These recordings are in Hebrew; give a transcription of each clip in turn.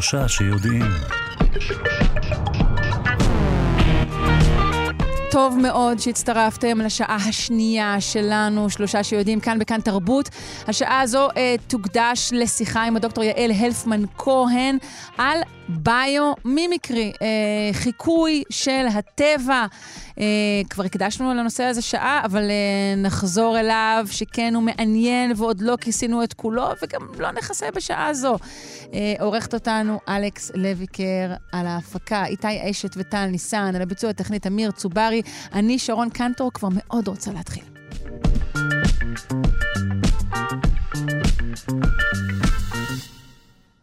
שלושה שיודעים. טוב מאוד שהצטרפתם לשעה השנייה שלנו, שלושה שיודעים, כאן בכאן תרבות. השעה הזו אה, תוקדש לשיחה עם הדוקטור יעל הלפמן כהן על ביו-מימיקרי, אה, חיקוי של הטבע. אה, כבר הקדשנו לנושא הזה שעה, אבל אה, נחזור אליו, שכן הוא מעניין ועוד לא כיסינו את כולו, וגם לא נכסה בשעה זו. אה, עורכת אותנו אלכס לויקר על ההפקה, איתי אשת וטל ניסן, על הביצוע הטכנית אמיר צוברי. אני, שרון קנטור, כבר מאוד רוצה להתחיל.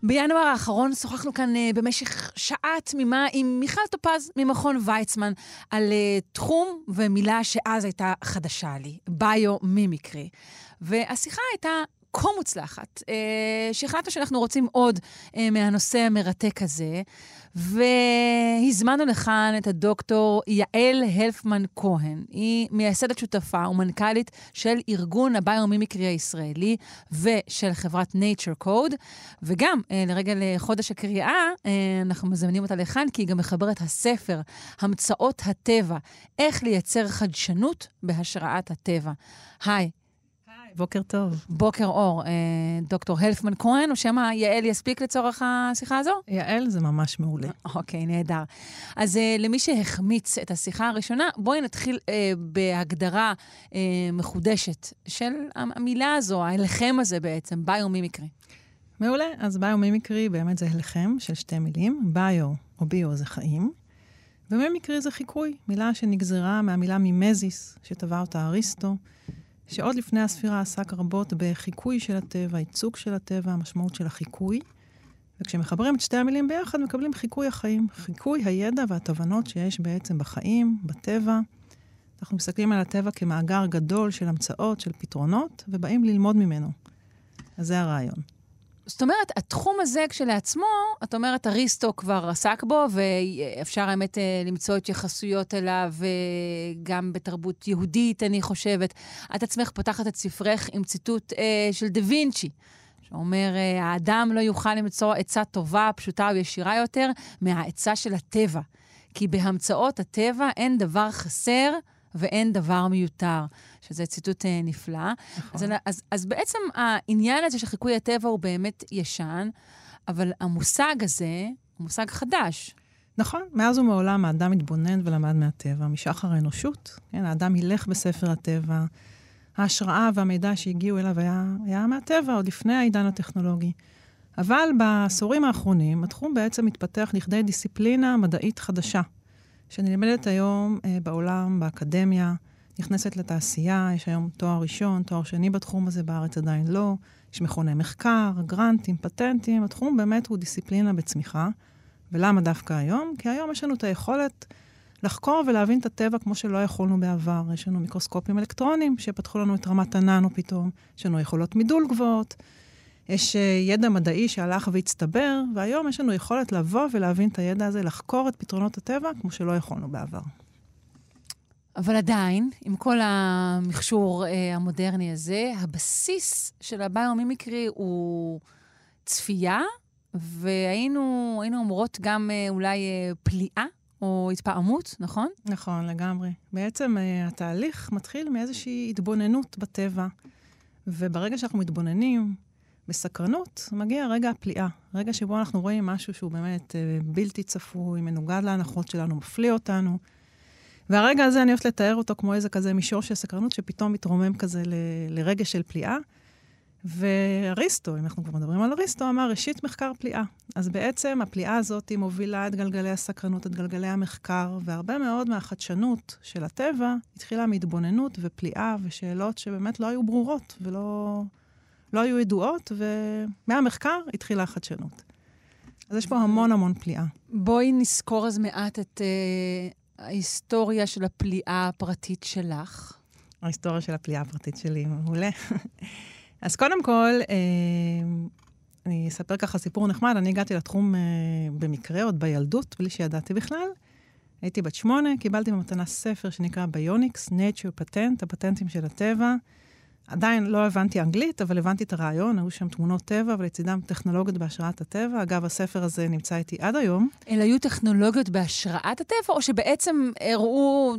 בינואר האחרון שוחחנו כאן uh, במשך שעה תמימה עם מיכל טופז ממכון ויצמן על uh, תחום ומילה שאז הייתה חדשה לי, ביו-מימיקרי. והשיחה הייתה כה מוצלחת, אה, שהחלטנו שאנחנו רוצים עוד מהנושא המרתק הזה, והזמנו לכאן את הדוקטור יעל הלפמן כהן. היא מייסדת שותפה ומנכ"לית של ארגון הביומימיקרי הישראלי ושל חברת Nature Code, וגם אה, לרגל חודש הקריאה, אנחנו מזמנים אותה לכאן, כי היא גם מחברת הספר המצאות הטבע, איך לייצר חדשנות בהשראת הטבע. היי. בוקר טוב. בוקר אור. אה, דוקטור הלפמן כהן, או שמא יעל יספיק לצורך השיחה הזו? יעל זה ממש מעולה. אוקיי, נהדר. אז אה, למי שהחמיץ את השיחה הראשונה, בואי נתחיל אה, בהגדרה אה, מחודשת של המילה הזו, ההלחם הזה בעצם, ביומימיקרי. מעולה. אז ביומימיקרי באמת זה הלחם של שתי מילים. ביו או ביו זה חיים. ומימיקרי זה חיקוי, מילה שנגזרה מהמילה מימזיס, שטבע אותה אריסטו. שעוד לפני הספירה עסק רבות בחיקוי של הטבע, ייצוג של הטבע, המשמעות של החיקוי. וכשמחברים את שתי המילים ביחד, מקבלים חיקוי החיים. חיקוי הידע והתובנות שיש בעצם בחיים, בטבע. אנחנו מסתכלים על הטבע כמאגר גדול של המצאות, של פתרונות, ובאים ללמוד ממנו. אז זה הרעיון. זאת אומרת, התחום הזה כשלעצמו, את אומרת, אריסטו כבר עסק בו, ואפשר האמת אה, למצוא התייחסויות אליו אה, גם בתרבות יהודית, אני חושבת. את עצמך פותחת את ספרך עם ציטוט אה, של דה וינצ'י. שאומר, אה, האדם לא יוכל למצוא עצה טובה, פשוטה או ישירה יותר מהעצה של הטבע. כי בהמצאות הטבע אין דבר חסר ואין דבר מיותר. שזה ציטוט אה, נפלא. נכון. אז, אז, אז בעצם העניין הזה של חיקוי הטבע הוא באמת ישן, אבל המושג הזה הוא מושג חדש. נכון, מאז ומעולם האדם התבונן ולמד מהטבע, משחר האנושות. כן, האדם ילך בספר הטבע. ההשראה והמידע שהגיעו אליו היה, היה מהטבע, עוד לפני העידן הטכנולוגי. אבל בעשורים האחרונים, התחום בעצם מתפתח לכדי דיסציפלינה מדעית חדשה, שנלמדת היום אה, בעולם, באקדמיה, נכנסת לתעשייה, יש היום תואר ראשון, תואר שני בתחום הזה, בארץ עדיין לא. יש מכוני מחקר, גרנטים, פטנטים, התחום באמת הוא דיסציפלינה בצמיחה. ולמה דווקא היום? כי היום יש לנו את היכולת לחקור ולהבין את הטבע כמו שלא יכולנו בעבר. יש לנו מיקרוסקופים אלקטרונים שפתחו לנו את רמת הננו פתאום, יש לנו יכולות מידול גבוהות, יש uh, ידע מדעי שהלך והצטבר, והיום יש לנו יכולת לבוא ולהבין את הידע הזה, לחקור את פתרונות הטבע כמו שלא יכולנו בעבר. אבל עדיין, עם כל המכשור אה, המודרני הזה, הבסיס של הביומימיקרי הוא צפייה, והיינו אמורות גם אה, אולי אה, פליאה או התפעמות, נכון? נכון, לגמרי. בעצם אה, התהליך מתחיל מאיזושהי התבוננות בטבע, וברגע שאנחנו מתבוננים בסקרנות, מגיע רגע הפליאה. רגע שבו אנחנו רואים משהו שהוא באמת אה, בלתי צפוי, מנוגד להנחות שלנו, מפליא אותנו. והרגע הזה אני אוהבת לתאר אותו כמו איזה כזה מישור של סקרנות שפתאום מתרומם כזה ל, לרגע של פליאה. ואריסטו, אם אנחנו כבר מדברים על אריסטו, אמר ראשית מחקר פליאה. אז בעצם הפליאה הזאת היא מובילה את גלגלי הסקרנות, את גלגלי המחקר, והרבה מאוד מהחדשנות של הטבע התחילה מהתבוננות ופליאה ושאלות שבאמת לא היו ברורות ולא לא היו ידועות, ומהמחקר התחילה החדשנות. אז יש פה המון המון פליאה. בואי נזכור אז מעט את... Uh... ההיסטוריה של הפליאה הפרטית שלך? ההיסטוריה של הפליאה הפרטית שלי, מעולה. אז קודם כל, אה, אני אספר ככה סיפור נחמד. אני הגעתי לתחום אה, במקרה, עוד בילדות, בלי שידעתי בכלל. הייתי בת שמונה, קיבלתי במתנה ספר שנקרא ביוניקס, Nature Patent, הפטנטים של הטבע. עדיין לא הבנתי אנגלית, אבל הבנתי את הרעיון, היו שם תמונות טבע, ולצידם טכנולוגיות בהשראת הטבע. אגב, הספר הזה נמצא איתי עד היום. אלה היו טכנולוגיות בהשראת הטבע, או שבעצם הראו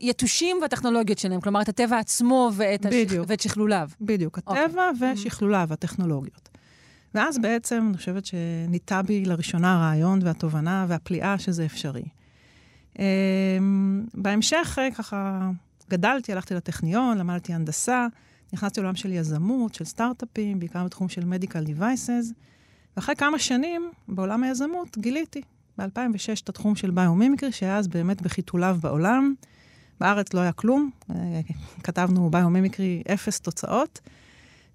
יתושים והטכנולוגיות שלהם? כלומר, את הטבע עצמו ואת, הש... ואת שכלוליו. בדיוק, אוקיי. הטבע okay. ושכלוליו, הטכנולוגיות. ואז בעצם, אני חושבת שניטע בי לראשונה הרעיון והתובנה והפליאה שזה אפשרי. אמ, בהמשך, ככה, גדלתי, הלכתי לטכניון, למדתי הנדסה. נכנסתי לעולם של יזמות, של סטארט-אפים, בעיקר בתחום של Medical Devices, ואחרי כמה שנים בעולם היזמות גיליתי ב-2006 את התחום של ביומימיקרי, שהיה אז באמת בחיתוליו בעולם. בארץ לא היה כלום, אה, כתבנו ביומימיקרי אפס תוצאות.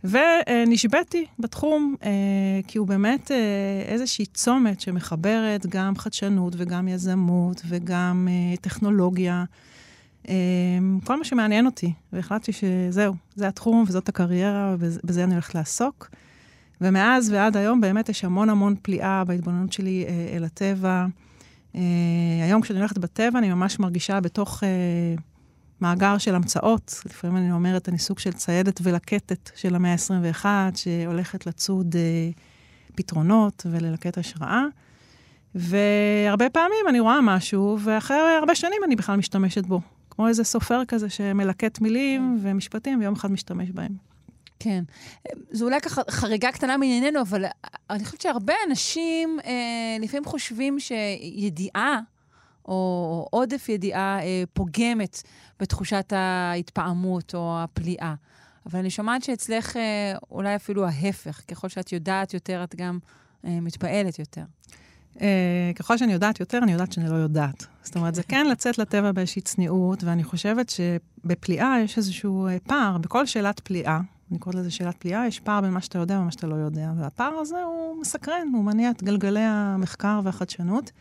ונשבתי בתחום, אה, כי הוא באמת אה, איזושהי צומת שמחברת גם חדשנות וגם יזמות וגם טכנולוגיה. אמ, כל מה שמעניין אותי, והחלטתי שזהו, זה התחום וזאת הקריירה, ובזה אני הולכת לעסוק. ומאז ועד היום באמת יש המון המון פליאה בהתבוננות שלי אה, אל הטבע. אה, היום כשאני הולכת בטבע, אני ממש מרגישה בתוך אה, מאגר של המצאות. לפעמים אני אומרת, אני סוג של ציידת ולקטת של המאה ה-21, שהולכת לצוד פתרונות וללקט השראה. והרבה פעמים אני רואה משהו, ואחרי הרבה שנים אני בכלל משתמשת בו. כמו איזה סופר כזה שמלקט מילים כן. ומשפטים, ויום אחד משתמש בהם. כן. זו אולי ככה חריגה קטנה מענייננו, אבל אני חושבת שהרבה אנשים אה, לפעמים חושבים שידיעה, או עודף ידיעה, אה, פוגמת בתחושת ההתפעמות או הפליאה. אבל אני שומעת שאצלך אה, אולי אפילו ההפך. ככל שאת יודעת יותר, את גם אה, מתפעלת יותר. אה, ככל שאני יודעת יותר, אני יודעת שאני לא יודעת. זאת אומרת, זה כן לצאת לטבע באיזושהי צניעות, ואני חושבת שבפליאה יש איזשהו אה, פער, בכל שאלת פליאה, אני קוראת לזה שאלת פליאה, יש פער בין מה שאתה יודע ומה שאתה לא יודע, והפער הזה הוא מסקרן, הוא מניע את גלגלי המחקר והחדשנות.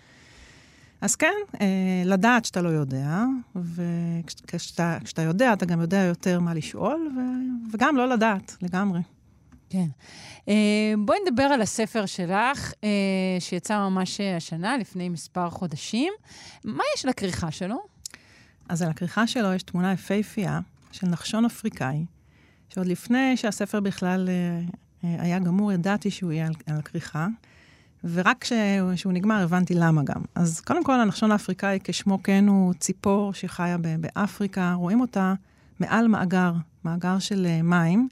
אז כן, אה, לדעת שאתה לא יודע, וכשאתה יודע, אתה גם יודע יותר מה לשאול, ו, וגם לא לדעת, לגמרי. כן. אה, בואי נדבר על הספר שלך, אה, שיצא ממש השנה, לפני מספר חודשים. מה יש לכריכה שלו? אז על הכריכה שלו יש תמונה יפהפייה של נחשון אפריקאי, שעוד לפני שהספר בכלל אה, היה גמור, ידעתי שהוא יהיה על, על הכריכה. ורק כשהוא נגמר הבנתי למה גם. אז קודם כל, הנחשון האפריקאי, כשמו כן הוא ציפור שחיה באפריקה, רואים אותה מעל מאגר, מאגר של מים.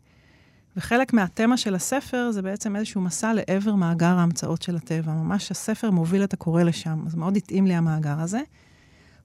וחלק מהתמה של הספר זה בעצם איזשהו מסע לעבר מאגר ההמצאות של הטבע. ממש הספר מוביל את הקורא לשם, אז מאוד התאים לי המאגר הזה.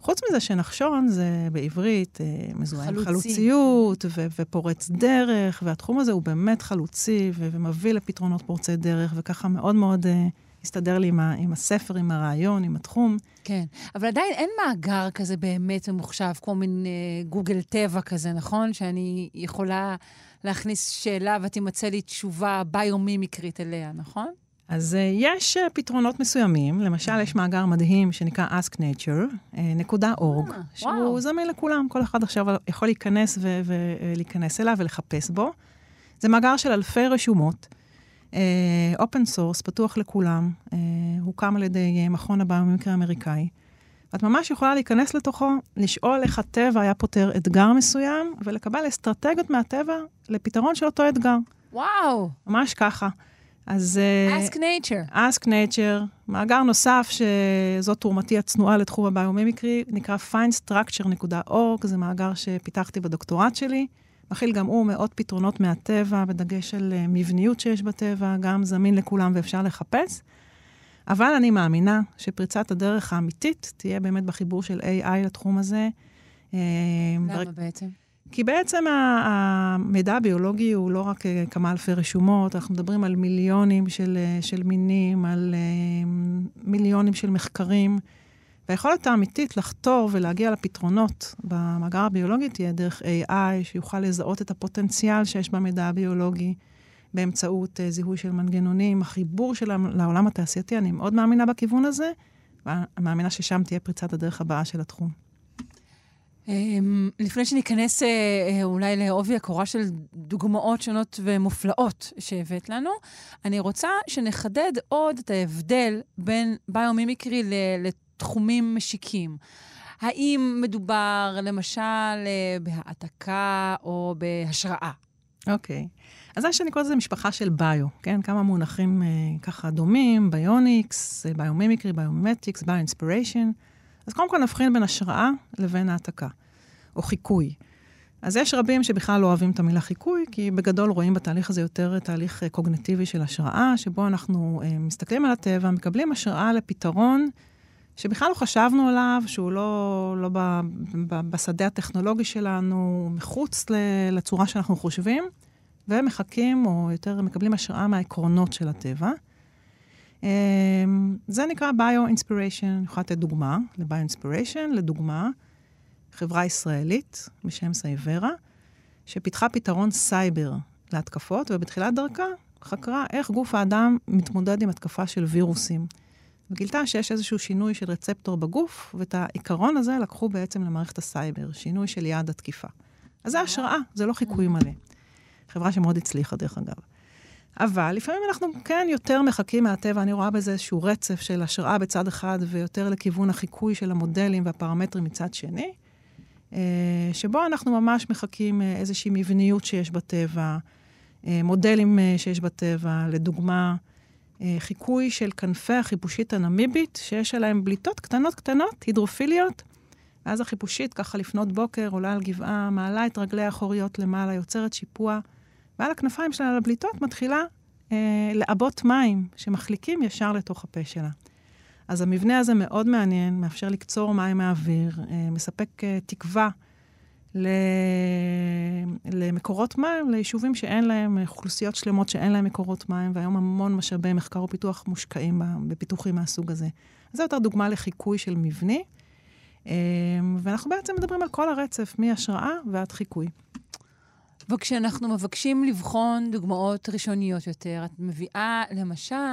חוץ מזה שנחשון זה בעברית אה, מזוהה עם חלוציות ו- ופורץ דרך, והתחום הזה הוא באמת חלוצי ו- ומביא לפתרונות פורצי דרך, וככה מאוד מאוד אה, הסתדר לי עם, ה- עם הספר, עם הרעיון, עם התחום. כן, אבל עדיין אין מאגר כזה באמת ממוחשב, כמו מין אה, גוגל טבע כזה, נכון? שאני יכולה... להכניס שאלה ותימצא לי תשובה ביומימיקרית אליה, נכון? אז uh, יש uh, פתרונות מסוימים. למשל, יש מאגר מדהים שנקרא Ask Nature, uh, נקודה org, שהוא. זמין לכולם. כל אחד עכשיו יכול להיכנס ולהיכנס אליו ולחפש בו. זה מאגר של אלפי רשומות. open uh, source, פתוח לכולם, uh, הוקם על ידי uh, מכון הביומימיקרי האמריקאי. את ממש יכולה להיכנס לתוכו, לשאול איך הטבע היה פותר אתגר מסוים, ולקבל אסטרטגיות מהטבע לפתרון של אותו אתגר. וואו. ממש ככה. אז... אה, Ask Nature. Ask Nature. מאגר נוסף, שזאת תרומתי הצנועה לתחום הביומימיקרי, נקרא findstructure.org, זה מאגר שפיתחתי בדוקטורט שלי. מכיל גם הוא מאות פתרונות מהטבע, בדגש על אה, מבניות שיש בטבע, גם זמין לכולם ואפשר לחפש. אבל אני מאמינה שפריצת הדרך האמיתית תהיה באמת בחיבור של AI לתחום הזה. אה, למה בר... בעצם? כי בעצם המידע הביולוגי הוא לא רק אה, כמה אלפי רשומות, אנחנו מדברים על מיליונים של, של מינים, על מיליונים של מחקרים. והיכולת האמיתית לחתור ולהגיע לפתרונות במאגר הביולוגי תהיה דרך AI, שיוכל לזהות את הפוטנציאל שיש במידע הביולוגי. באמצעות uh, זיהוי של מנגנונים, החיבור שלהם לעולם התעשייתי, אני מאוד מאמינה בכיוון הזה, ומאמינה ששם תהיה פריצת הדרך הבאה של התחום. Um, לפני שניכנס uh, אולי לעובי הקורה של דוגמאות שונות ומופלאות שהבאת לנו, אני רוצה שנחדד עוד את ההבדל בין ביומימיקרי לתחומים משיקים. האם מדובר למשל בהעתקה או בהשראה? אוקיי. אז מה שאני קוראת לזה משפחה של ביו, כן? כמה מונחים אה, ככה דומים, ביוניקס, ביומימיקרי, ביומטיקס, ביו-אינספיריישן. אז קודם כל נבחין בין השראה לבין העתקה, או חיקוי. אז יש רבים שבכלל לא אוהבים את המילה חיקוי, כי בגדול רואים בתהליך הזה יותר תהליך אה, קוגנטיבי של השראה, שבו אנחנו אה, מסתכלים על הטבע, מקבלים השראה לפתרון שבכלל לא חשבנו עליו, שהוא לא, לא ב, ב, בשדה הטכנולוגי שלנו, מחוץ לצורה שאנחנו חושבים, ומחקים, או יותר מקבלים השראה מהעקרונות של הטבע. אה, זה נקרא bio-inspiration. אני יכולה לתת דוגמה ל bio-inspiration. לדוגמה, חברה ישראלית בשם סייברה, שפיתחה פתרון סייבר להתקפות, ובתחילת דרכה חקרה איך גוף האדם מתמודד עם התקפה של וירוסים. וגילתה שיש איזשהו שינוי של רצפטור בגוף, ואת העיקרון הזה לקחו בעצם למערכת הסייבר, שינוי של יעד התקיפה. אז זה השראה, זה לא חיקוי מלא. חברה שמאוד הצליחה, דרך אגב. אבל לפעמים אנחנו כן יותר מחכים מהטבע, אני רואה בזה איזשהו רצף של השראה בצד אחד, ויותר לכיוון החיקוי של המודלים והפרמטרים מצד שני. אה, שבו אנחנו ממש מחקים אה, איזושהי מבניות שיש בטבע, אה, מודלים שיש בטבע, לדוגמה, חיקוי של כנפי החיפושית הנמיבית, שיש עליהם בליטות קטנות קטנות, הידרופיליות, ואז החיפושית, ככה לפנות בוקר, עולה על גבעה, מעלה את רגלי האחוריות למעלה, יוצרת שיפוע, ועל הכנפיים שלה, על הבליטות, מתחילה אה, לעבות מים שמחליקים ישר לתוך הפה שלה. אז המבנה הזה מאוד מעניין, מאפשר לקצור מים מהאוויר, אה, מספק אה, תקווה למקורות מים, ליישובים שאין להם, אוכלוסיות שלמות שאין להם מקורות מים, והיום המון משאבי מחקר ופיתוח מושקעים בפיתוחים מהסוג הזה. אז זו יותר דוגמה לחיקוי של מבני, אה, ואנחנו בעצם מדברים על כל הרצף, מהשראה ועד חיקוי. וכשאנחנו מבקשים לבחון דוגמאות ראשוניות יותר, את מביאה למשל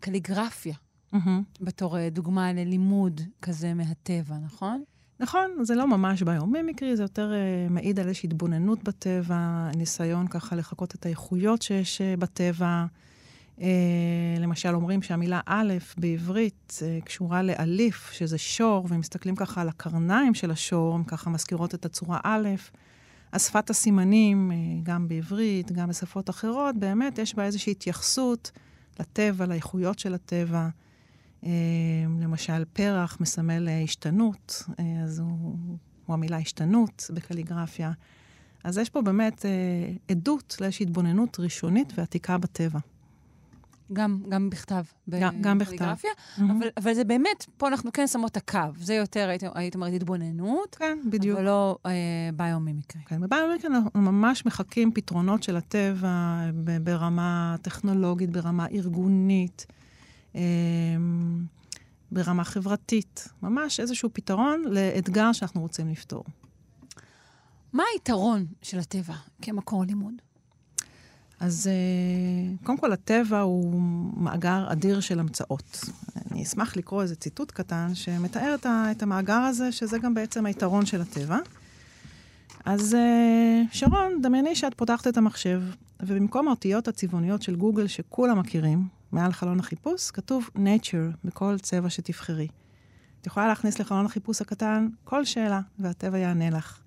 קליגרפיה. mm-hmm. בתור אה, דוגמה ללימוד כזה מהטבע, נכון? נכון, זה לא ממש ביומימיקרי, זה יותר uh, מעיד על איזושהי התבוננות בטבע, ניסיון ככה לחקות את האיכויות שיש uh, בטבע. Uh, למשל, אומרים שהמילה א' בעברית uh, קשורה לאליף, שזה שור, ומסתכלים ככה על הקרניים של השור, הן ככה מזכירות את הצורה א'. אז שפת הסימנים, uh, גם בעברית, גם בשפות אחרות, באמת יש בה איזושהי התייחסות לטבע, לאיכויות של הטבע. אמ, למשל, פרח מסמל אה, השתנות, אה, אז הוא, הוא המילה השתנות בקליגרפיה. אז יש פה באמת אה, עדות לאיזושהי התבוננות ראשונית ועתיקה בטבע. גם, גם בכתב. גם, גם בכתב. Mm-hmm. אבל, אבל זה באמת, פה אנחנו כן שמות את הקו. זה יותר, היית, היית אומרת, התבוננות. כן, בדיוק. אבל לא אה, ביומימיקרי. כן, בביומימיקרי אנחנו ממש מחקים פתרונות של הטבע ברמה טכנולוגית, ברמה ארגונית. אמ, ברמה חברתית. ממש איזשהו פתרון לאתגר שאנחנו רוצים לפתור. מה היתרון של הטבע כמקור לימוד? אז אה, קודם כל, הטבע הוא מאגר אדיר של המצאות. אני אשמח לקרוא איזה ציטוט קטן שמתאר את המאגר הזה, שזה גם בעצם היתרון של הטבע. אז אה, שרון, דמייני שאת פותחת את המחשב, ובמקום האותיות הצבעוניות של גוגל שכולם מכירים, מעל חלון החיפוש, כתוב nature בכל צבע שתבחרי. את יכולה להכניס לחלון החיפוש הקטן כל שאלה, והטבע יענה לך.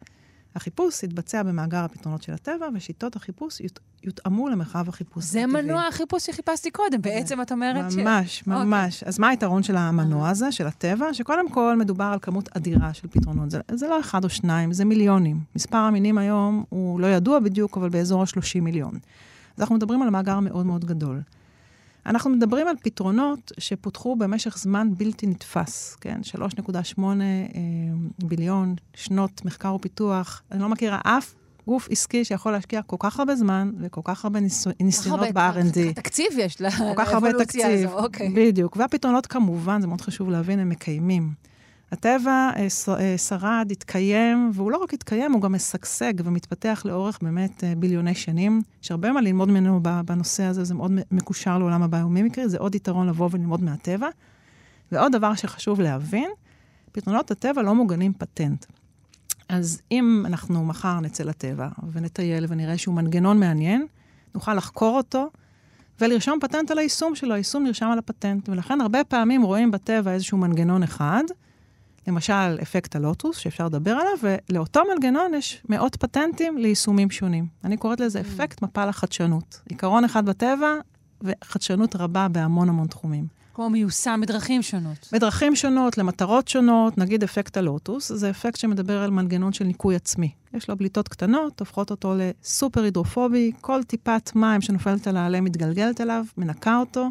החיפוש יתבצע במאגר הפתרונות של הטבע, ושיטות החיפוש יות, יותאמו למרחב החיפוש זה הטבעי. מנוע החיפוש שחיפשתי קודם, בעצם את אומרת ממש, ש... ממש, אוקיי. ממש. Okay. אז מה היתרון של המנוע הזה, של הטבע? שקודם כל מדובר על כמות אדירה של פתרונות. זה, זה לא אחד או שניים, זה מיליונים. מספר המינים היום הוא לא ידוע בדיוק, אבל באזור ה-30 מיליון. אז אנחנו מדברים על מאגר מאוד מאוד גדול. אנחנו מדברים על פתרונות שפותחו במשך זמן בלתי נתפס, כן? 3.8 אה, ביליון שנות מחקר ופיתוח. אני לא מכירה אף גוף עסקי שיכול להשקיע כל כך הרבה זמן וכל כך הרבה ניסו, ניסיונות ב-R&D. תקציב יש לאבולוציה הזו, כל כך הרבה תקציב, אוקיי. בדיוק. והפתרונות כמובן, זה מאוד חשוב להבין, הם מקיימים. הטבע אה, אה, שרד, התקיים, והוא לא רק התקיים, הוא גם משגשג ומתפתח לאורך באמת אה, ביליוני שנים. יש הרבה מה ללמוד ממנו בנושא הזה, זה מאוד מקושר לעולם הביומימיקרי, זה עוד יתרון לבוא וללמוד מהטבע. ועוד דבר שחשוב להבין, פתרונות הטבע לא מוגנים פטנט. אז אם אנחנו מחר נצא לטבע ונטייל ונראה איזשהו מנגנון מעניין, נוכל לחקור אותו ולרשום פטנט על היישום שלו. היישום נרשם על הפטנט, ולכן הרבה פעמים רואים בטבע איזשהו מנגנון אחד, למשל, אפקט הלוטוס, שאפשר לדבר עליו, ולאותו מנגנון יש מאות פטנטים ליישומים שונים. אני קוראת לזה mm. אפקט מפל החדשנות. עיקרון אחד בטבע, וחדשנות רבה בהמון המון תחומים. כמו מיושם בדרכים שונות. בדרכים שונות, למטרות שונות, נגיד אפקט הלוטוס, זה אפקט שמדבר על מנגנון של ניקוי עצמי. יש לו בליטות קטנות, הופכות אותו לסופר הידרופובי, כל טיפת מים שנופלת על העלה מתגלגלת אליו, מנקה אותו.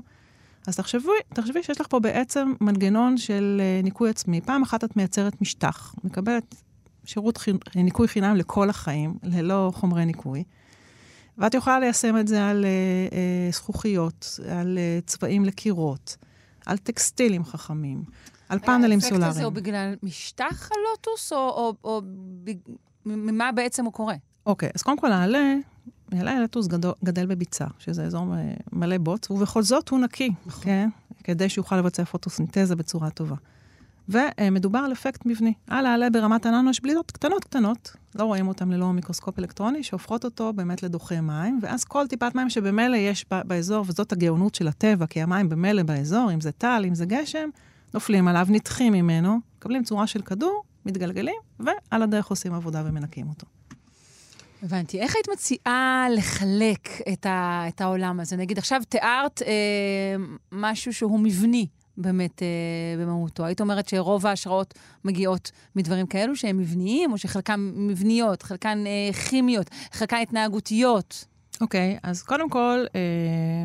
אז תחשבי, תחשבי שיש לך פה בעצם מנגנון של uh, ניקוי עצמי. פעם אחת את מייצרת משטח, מקבלת שירות חינ... ניקוי חינם לכל החיים, ללא חומרי ניקוי. ואת יכולה ליישם את זה על uh, uh, זכוכיות, על uh, צבעים לקירות, על טקסטילים חכמים, על פאנלים סולאריים. האפקט הזה הוא בגלל משטח הלוטוס, או, או, או ממה בעצם הוא קורה? אוקיי, אז קודם כל העלה, העלה הלטוס גדל, גדל בביצה, שזה אזור מלא בוץ, ובכל זאת הוא נקי, נכון. כן? כדי שיוכל לבצע פוטוסינתזה בצורה טובה. ומדובר על אפקט מבני. על העלה ברמת הננו יש בלידות קטנות קטנות, לא רואים אותן ללא מיקרוסקופ אלקטרוני, שהופכות אותו באמת לדוחה מים, ואז כל טיפת מים שבמילא יש באזור, וזאת הגאונות של הטבע, כי המים במילא באזור, אם זה טל, אם זה גשם, נופלים עליו, נדחים ממנו, מקבלים צורה של כדור, מתגלגלים, ועל הדרך עושים עבודה ומנקים אותו. הבנתי. איך היית מציעה לחלק את, ה, את העולם הזה? נגיד, עכשיו תיארת אה, משהו שהוא מבני באמת אה, במהותו. היית אומרת שרוב ההשראות מגיעות מדברים כאלו שהם מבניים, או שחלקן מבניות, חלקן אה, כימיות, חלקן התנהגותיות? אוקיי, okay, אז קודם כל, אה,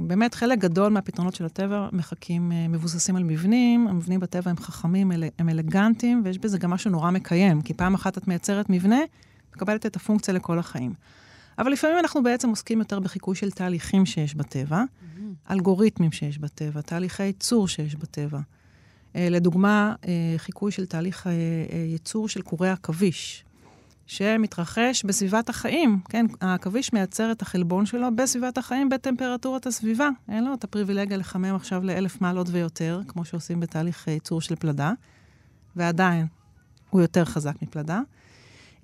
באמת חלק גדול מהפתרונות של הטבע מחכים, אה, מבוססים על מבנים. המבנים בטבע הם חכמים, אל, הם אלגנטיים, ויש בזה גם משהו נורא מקיים, כי פעם אחת את מייצרת מבנה, מקבלת את הפונקציה לכל החיים. אבל לפעמים אנחנו בעצם עוסקים יותר בחיקוי של תהליכים שיש בטבע, mm-hmm. אלגוריתמים שיש בטבע, תהליכי ייצור שיש בטבע. אה, לדוגמה, אה, חיקוי של תהליך אה, ייצור של קורי עכביש, שמתרחש בסביבת החיים. כן, העכביש מייצר את החלבון שלו בסביבת החיים בטמפרטורת הסביבה. אין לו את הפריבילגיה לחמם עכשיו לאלף מעלות ויותר, כמו שעושים בתהליך ייצור של פלדה, ועדיין הוא יותר חזק מפלדה.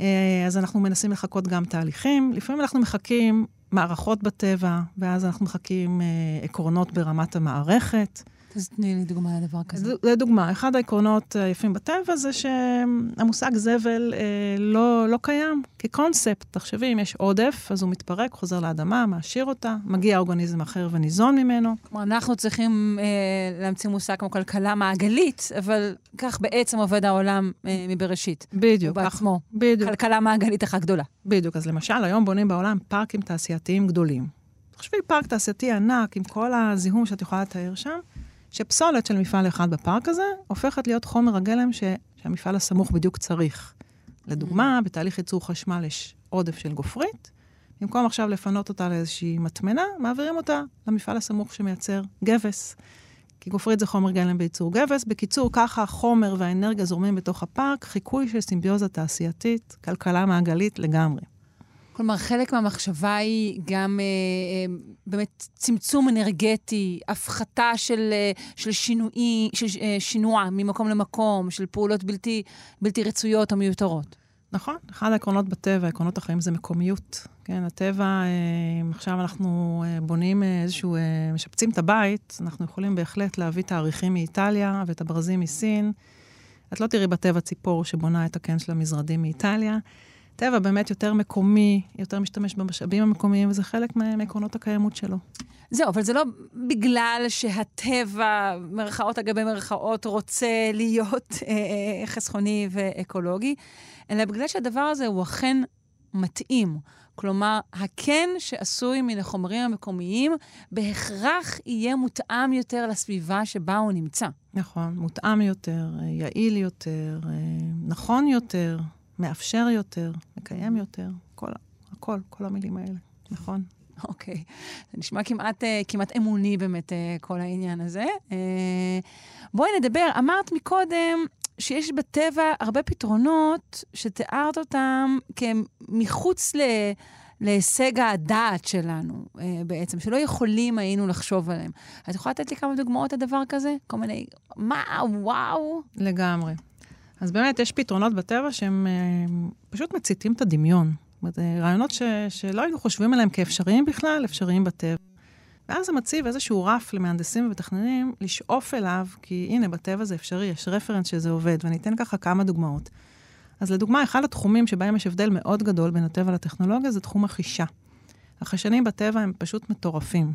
אה, אז אנחנו מנסים לחכות גם תהליכים. לפעמים אנחנו מחכים מערכות בטבע, ואז אנחנו מחכים אה, עקרונות ברמת המערכת. אז תני לי דוגמה לדבר כזה. לדוגמה, אחד העקרונות היפים בטבע זה שהמושג זבל אה, לא, לא קיים כקונספט. תחשבי, אם יש עודף, אז הוא מתפרק, חוזר לאדמה, מעשיר אותה, מגיע אורגניזם אחר וניזון ממנו. כלומר, אנחנו צריכים אה, להמציא מושג כמו כלכלה מעגלית, אבל כך בעצם עובד העולם אה, מבראשית. בדיוק. בעצמו. בדיוק. כלכלה מעגלית אחת גדולה. בדיוק. אז למשל, היום בונים בעולם פארקים תעשייתיים גדולים. תחשבי, פארק תעשייתי ענק עם כל הזיהום שאת יכולה לתאר שם. שפסולת של מפעל אחד בפארק הזה הופכת להיות חומר הגלם ש... שהמפעל הסמוך בדיוק צריך. לדוגמה, mm. בתהליך ייצור חשמל יש עודף של גופרית, במקום עכשיו לפנות אותה לאיזושהי מטמנה, מעבירים אותה למפעל הסמוך שמייצר גבס. כי גופרית זה חומר גלם בייצור גבס. בקיצור, ככה החומר והאנרגיה זורמים בתוך הפארק, חיקוי של סימביוזה תעשייתית, כלכלה מעגלית לגמרי. כלומר, חלק מהמחשבה היא גם אה, אה, באמת צמצום אנרגטי, הפחתה של, אה, של, שינוי, של אה, שינוע ממקום למקום, של פעולות בלתי, בלתי רצויות או מיותרות. נכון, אחד העקרונות בטבע, עקרונות החיים זה מקומיות. כן, הטבע, אה, עכשיו אנחנו אה, בונים אה, איזשהו, משפצים את הבית, אנחנו יכולים בהחלט להביא תאריכים מאיטליה ואת הברזים מסין. את לא תראי בטבע ציפור שבונה את הקן של המזרדים מאיטליה. טבע באמת יותר מקומי, יותר משתמש במשאבים המקומיים, וזה חלק מעקרונות הקיימות שלו. זהו, אבל זה לא בגלל שהטבע, מרכאות אגבי מרכאות, רוצה להיות אה, אה, חסכוני ואקולוגי, אלא בגלל שהדבר הזה הוא אכן מתאים. כלומר, הקן שעשוי מן החומרים המקומיים בהכרח יהיה מותאם יותר לסביבה שבה הוא נמצא. נכון, מותאם יותר, יעיל יותר, אה, נכון יותר, מאפשר יותר, מקיים יותר, כל, הכל, כל המילים האלה, נכון. אוקיי. Okay. זה נשמע כמעט, uh, כמעט אמוני באמת, uh, כל העניין הזה. Uh, בואי נדבר, אמרת מקודם שיש בטבע הרבה פתרונות שתיארת אותם כמחוץ ל... להישג הדעת שלנו בעצם, שלא יכולים היינו לחשוב עליהם. את יכולה לתת לי כמה דוגמאות לדבר כזה? כל מיני, מה, וואו. לגמרי. אז באמת, יש פתרונות בטבע שהם אה, פשוט מציתים את הדמיון. זאת אומרת, אה, רעיונות ש, שלא היינו חושבים עליהם כאפשריים בכלל, אפשריים בטבע. ואז זה מציב איזשהו רף למהנדסים ומתכננים לשאוף אליו, כי הנה, בטבע זה אפשרי, יש רפרנס שזה עובד, ואני אתן ככה כמה דוגמאות. אז לדוגמה, אחד התחומים שבהם יש הבדל מאוד גדול בין הטבע לטכנולוגיה זה תחום החישה. החיישנים בטבע הם פשוט מטורפים.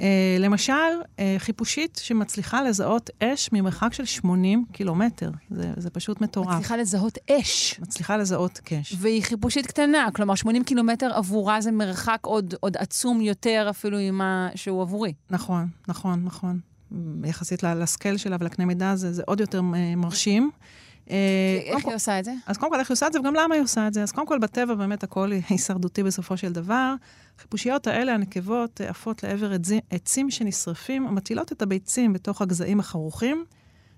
Uh, למשל, uh, חיפושית שמצליחה לזהות אש ממרחק של 80 קילומטר. זה, זה פשוט מטורף. מצליחה לזהות אש. מצליחה לזהות קש. והיא חיפושית קטנה, כלומר 80 קילומטר עבורה זה מרחק עוד, עוד עצום יותר אפילו ממה שהוא עבורי. נכון, נכון, נכון. יחסית לסקייל שלה ולקנה מידה זה, זה עוד יותר uh, מרשים. איך היא עושה את זה? אז קודם כל, איך היא עושה את זה, וגם למה היא עושה את זה. אז קודם כל, בטבע באמת הכל הישרדותי בסופו של דבר. החיפושיות האלה, הנקבות, עפות לעבר עצים שנשרפים, מטילות את הביצים בתוך הגזעים החרוכים.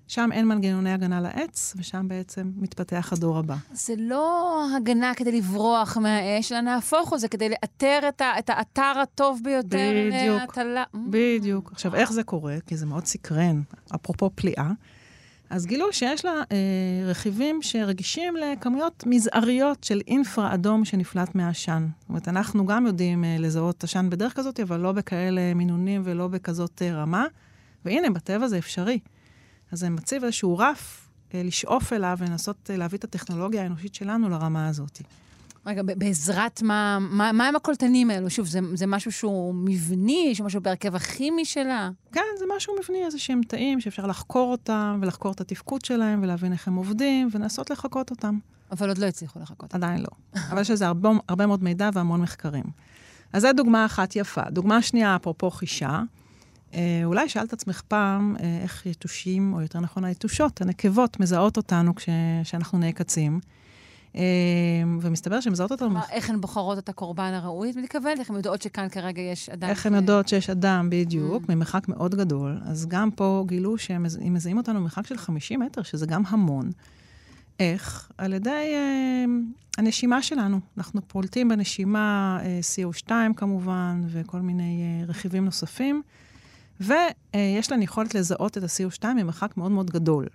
שם אין מנגנוני הגנה לעץ, ושם בעצם מתפתח הדור הבא. זה לא הגנה כדי לברוח מהאש, אלא נהפוך הוא, זה כדי לאתר את, ה, את האתר הטוב ביותר בדיוק, להטלה. בדיוק. עכשיו, איך זה קורה? כי זה מאוד סקרן, אפרופו פליאה. אז גילו שיש לה אה, רכיבים שרגישים לכמויות מזעריות של אינפרה אדום שנפלט מהעשן. זאת אומרת, אנחנו גם יודעים אה, לזהות עשן בדרך כזאת, אבל לא בכאלה מינונים ולא בכזאת אה, רמה. והנה, בטבע זה אפשרי. אז זה מציב איזשהו רף אה, לשאוף אליו ולנסות אה, להביא את הטכנולוגיה האנושית שלנו לרמה הזאת. רגע, בעזרת מה, מה, מה הם הקולטנים האלו? שוב, זה, זה משהו שהוא מבני, יש משהו בהרכב הכימי שלה? כן, זה משהו מבני, איזה שהם תאים שאפשר לחקור אותם, ולחקור את התפקוד שלהם, ולהבין איך הם עובדים, ולנסות לחקות אותם. אבל עוד לא הצליחו לחקות. עדיין לא. אבל יש לזה הרבה, הרבה מאוד מידע והמון מחקרים. אז זו דוגמה אחת יפה. דוגמה שנייה, אפרופו חישה, אה, אולי שאלת עצמך פעם אה, איך יתושים, או יותר נכון היתושות, הנקבות, מזהות אותנו כשאנחנו נעקצים. אמ, ומסתבר שהן מזהות אותנו... איך הן בוחרות את הקורבן הראוי, את מתכוונת? איך הן יודעות שכאן כרגע יש אדם? איך הן יודעות שיש אדם, בדיוק, mm. ממרחק מאוד גדול. אז גם פה גילו שהם מזהים אותנו ממרחק של 50 מטר, שזה גם המון. איך? על ידי אה, הנשימה שלנו. אנחנו פולטים בנשימה אה, CO2 כמובן, וכל מיני אה, רכיבים נוספים, ויש להם יכולת לזהות את ה-CO2 ממרחק מאוד מאוד גדול.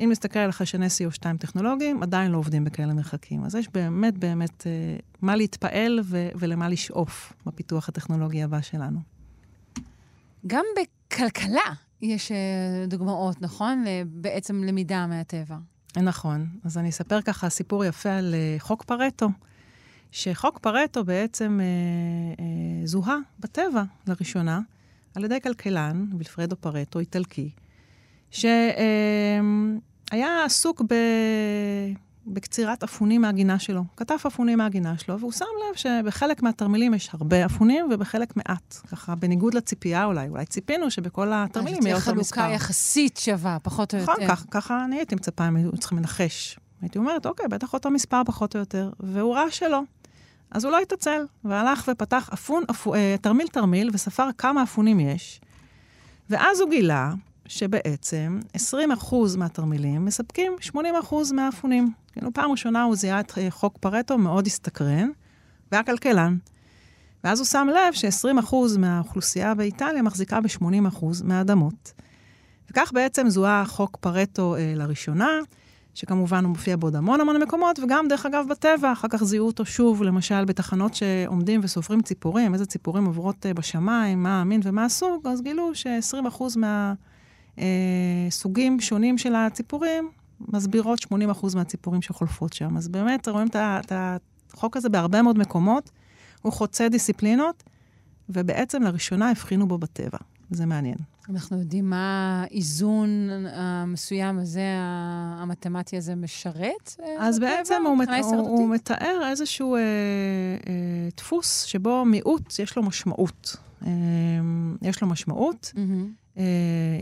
אם נסתכל על חיישני CO2 טכנולוגיים, עדיין לא עובדים בכאלה מרחקים. אז יש באמת באמת אה, מה להתפעל ו- ולמה לשאוף בפיתוח הטכנולוגי הבא שלנו. גם בכלכלה יש אה, דוגמאות, נכון? בעצם למידה מהטבע. נכון. אז אני אספר ככה סיפור יפה על אה, חוק פרטו. שחוק פרטו בעצם אה, אה, זוהה בטבע לראשונה על ידי כלכלן, וילפרדו פרטו, איטלקי, שהיה עסוק ב... בקצירת אפונים מהגינה שלו. כתב אפונים מהגינה שלו, והוא שם לב שבחלק מהתרמילים יש הרבה אפונים ובחלק מעט. ככה, בניגוד לציפייה אולי, אולי ציפינו שבכל התרמילים יהיה אותו מספר. חלוקה יחסית שווה, פחות או נכון, יותר. נכון, ככה אני הייתי מצפה, הם היו צריכים לנחש. הייתי אומרת, אוקיי, בטח אותו מספר פחות או יותר. והוא ראה שלא. אז הוא לא התעצל, והלך ופתח אפון, אפו, אה, תרמיל תרמיל, וספר כמה אפונים יש. ואז הוא גילה שבעצם 20% מהתרמילים מספקים 80% מהאפונים. כאילו, פעם ראשונה הוא זיהה את אה, חוק פרטו, מאוד הסתקרן, והיה כלכלן. ואז הוא שם לב ש-20% מהאוכלוסייה באיטליה מחזיקה ב-80% מהאדמות. וכך בעצם זוהה חוק פרטו אה, לראשונה, שכמובן הוא מופיע בעוד המון המון מקומות, וגם, דרך אגב, בטבע, אחר כך זיהו אותו שוב, למשל, בתחנות שעומדים וסופרים ציפורים, איזה ציפורים עוברות אה, בשמיים, מה המין ומה הסוג, אז גילו ש-20% מה... אה, סוגים שונים של הציפורים, מסבירות 80% מהציפורים שחולפות שם. אז באמת רואים את החוק הזה בהרבה מאוד מקומות, הוא חוצה דיסציפלינות, ובעצם לראשונה הבחינו בו בטבע. זה מעניין. אנחנו יודעים מה האיזון המסוים הזה, המתמטי הזה, משרת? אה, אז בטבע, בעצם הוא, מת, הוא, הוא מתאר איזשהו אה, אה, דפוס שבו מיעוט יש לו משמעות. אה, יש לו משמעות. Mm-hmm.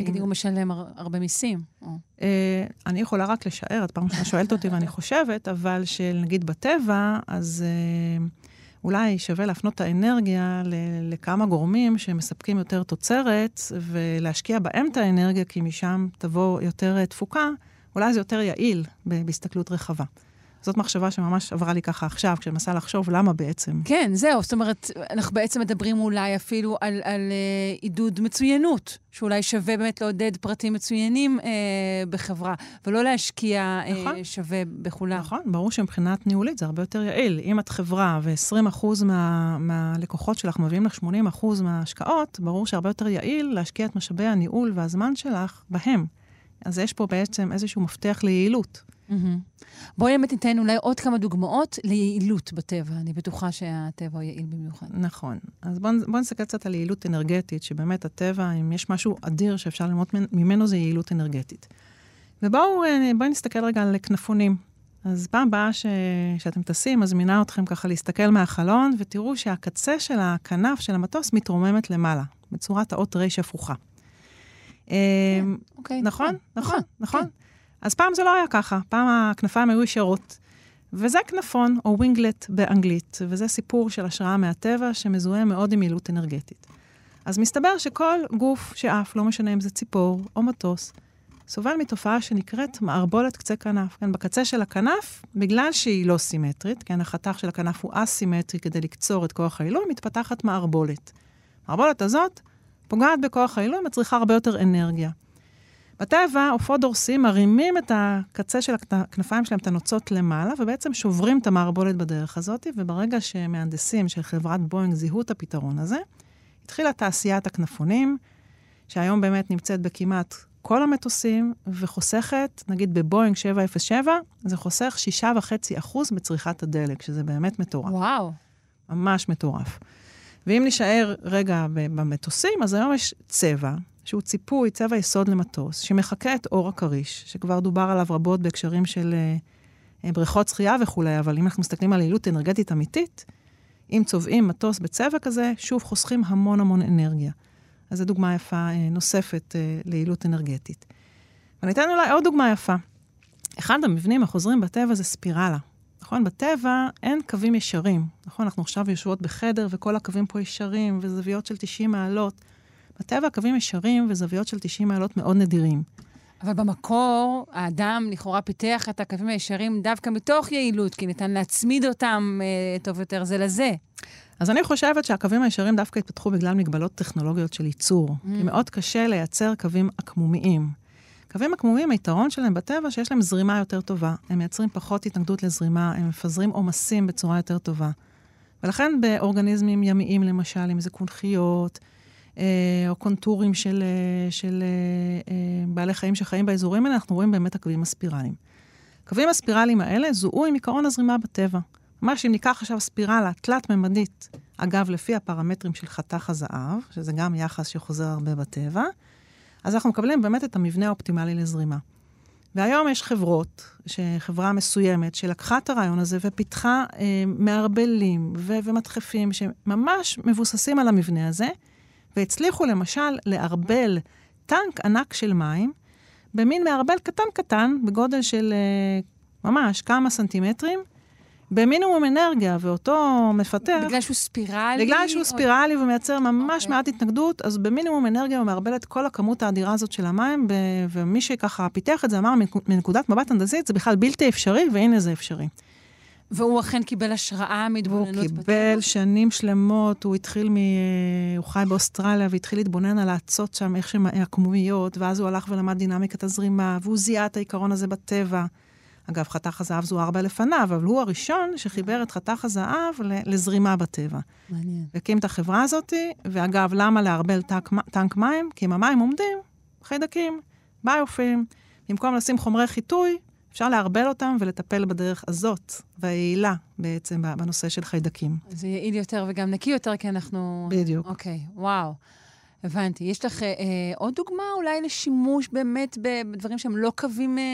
נגיד, הוא משלם הרבה מיסים. אה, אני יכולה רק לשער, את פעם ראשונה שואלת אותי ואני חושבת, אבל שנגיד בטבע, אז אה, אולי שווה להפנות את האנרגיה לכמה גורמים שמספקים יותר תוצרת, ולהשקיע בהם את האנרגיה, כי משם תבוא יותר תפוקה, אולי זה יותר יעיל בהסתכלות רחבה. זאת מחשבה שממש עברה לי ככה עכשיו, כשאני מנסה לחשוב למה בעצם. כן, זהו. זאת אומרת, אנחנו בעצם מדברים אולי אפילו על, על uh, עידוד מצוינות, שאולי שווה באמת לעודד פרטים מצוינים uh, בחברה, ולא להשקיע נכון. uh, שווה בכולם. נכון, ברור שמבחינת ניהולית זה הרבה יותר יעיל. אם את חברה ו-20% מה, מהלקוחות שלך מביאים לך 80% מההשקעות, ברור שהרבה יותר יעיל להשקיע את משאבי הניהול והזמן שלך בהם. אז יש פה בעצם איזשהו מפתח ליעילות. Mm-hmm. בואי באמת ניתן אולי עוד כמה דוגמאות ליעילות בטבע. אני בטוחה שהטבע הוא יעיל במיוחד. נכון. אז בואו בוא נסתכל קצת על יעילות אנרגטית, שבאמת הטבע, אם יש משהו אדיר שאפשר ללמוד ממנו, זה יעילות אנרגטית. ובואו אה, נסתכל רגע על כנפונים. אז פעם הבאה ש... שאתם טסים, מזמינה אתכם ככה להסתכל מהחלון, ותראו שהקצה של הכנף של המטוס מתרוממת למעלה, בצורת האות ר' הפוכה. כן, אוקיי. נכון, נכון, נכון. אז פעם זה לא היה ככה, פעם הכנפיים היו ישרות. וזה כנפון, או ווינגלט באנגלית, וזה סיפור של השראה מהטבע שמזוהה מאוד עם יעילות אנרגטית. אז מסתבר שכל גוף שעף, לא משנה אם זה ציפור או מטוס, סובל מתופעה שנקראת מערבולת קצה כנף. כן, בקצה של הכנף, בגלל שהיא לא סימטרית, כן, החתך של הכנף הוא אסימטרי כדי לקצור את כוח העילוי, מתפתחת מערבולת. המערבולת הזאת פוגעת בכוח העילוי, מצריכה הרבה יותר אנרגיה. בטבע, עופות דורסים מרימים את הקצה של הכנפיים שלהם, את הנוצות למעלה, ובעצם שוברים את המערבולת בדרך הזאת, וברגע שמהנדסים של חברת בואינג זיהו את הפתרון הזה, התחילה תעשיית הכנפונים, שהיום באמת נמצאת בכמעט כל המטוסים, וחוסכת, נגיד בבואינג 707, זה חוסך 6.5% בצריכת הדלק, שזה באמת מטורף. וואו. ממש מטורף. ואם נשאר רגע במטוסים, אז היום יש צבע, שהוא ציפוי, צבע יסוד למטוס, שמחקה את אור הכריש, שכבר דובר עליו רבות בהקשרים של uh, בריכות שחייה וכולי, אבל אם אנחנו מסתכלים על יעילות אנרגטית אמיתית, אם צובעים מטוס בצבע כזה, שוב חוסכים המון המון אנרגיה. אז זו דוגמה יפה uh, נוספת uh, ליעילות אנרגטית. ואני אתן אולי עוד דוגמה יפה. אחד המבנים החוזרים בטבע זה ספירלה. נכון? בטבע אין קווים ישרים. נכון? אנחנו עכשיו יושבות בחדר וכל הקווים פה ישרים וזוויות של 90 מעלות. בטבע הקווים ישרים וזוויות של 90 מעלות מאוד נדירים. אבל במקור, האדם לכאורה פיתח את הקווים הישרים דווקא מתוך יעילות, כי ניתן להצמיד אותם אה, טוב יותר זה לזה. אז אני חושבת שהקווים הישרים דווקא התפתחו בגלל מגבלות טכנולוגיות של ייצור. Mm. כי מאוד קשה לייצר קווים עקמומיים. קווים עקמומיים, היתרון שלהם בטבע שיש להם זרימה יותר טובה. הם מייצרים פחות התנגדות לזרימה, הם מפזרים עומסים בצורה יותר טובה. ולכן באורגניזמים ימיים, למשל, אם זה קונכיות, או קונטורים של, אה, של אה, בעלי חיים שחיים באזורים האלה, אנחנו רואים באמת הקווים הספירליים. הקווים הספירליים האלה זוהו עם עיקרון הזרימה בטבע. ממש אם ניקח עכשיו ספירלה תלת-ממדית, אגב, לפי הפרמטרים של חתך הזהב, שזה גם יחס שחוזר הרבה בטבע, אז אנחנו מקבלים באמת את המבנה האופטימלי לזרימה. והיום יש חברות, חברה מסוימת, שלקחה את הרעיון הזה ופיתחה אה, מערבלים ו- ומדחפים שממש מבוססים על המבנה הזה, והצליחו למשל לערבל טנק ענק של מים, במין מערבל קטן-קטן, בגודל של uh, ממש כמה סנטימטרים, במינימום אנרגיה, ואותו מפתח... בגלל שהוא ספירלי? בגלל שהוא או... ספירלי ומייצר ממש okay. אוקיי. מעט התנגדות, אז במינימום אנרגיה הוא מערבל את כל הכמות האדירה הזאת של המים, ב... ומי שככה פיתח את זה אמר, מנקודת מבט הנדסית, זה בכלל בלתי אפשרי, והנה זה אפשרי. והוא אכן קיבל השראה מהתבוננות בטבע? הוא קיבל שנים שלמות, הוא התחיל מ... הוא חי באוסטרליה והתחיל להתבונן על האצות שם, איך שהן עקמומיות, ואז הוא הלך ולמד דינמיקת הזרימה, והוא זיהה את העיקרון הזה בטבע. אגב, חתך הזהב זוהר בה לפניו, אבל הוא הראשון שחיבר את חתך הזהב לזרימה בטבע. מעניין. והקים את החברה הזאת, ואגב, למה לערבל טנק, טנק מים? כי אם המים עומדים, חיידקים, ביופים. במקום לשים חומרי חיטוי, אפשר לערבל אותם ולטפל בדרך הזאת, והיעילה בעצם בנושא של חיידקים. זה יעיל יותר וגם נקי יותר, כי אנחנו... בדיוק. אוקיי, וואו. הבנתי. יש לך אה, עוד דוגמה אולי לשימוש באמת בדברים שהם לא קווים אה,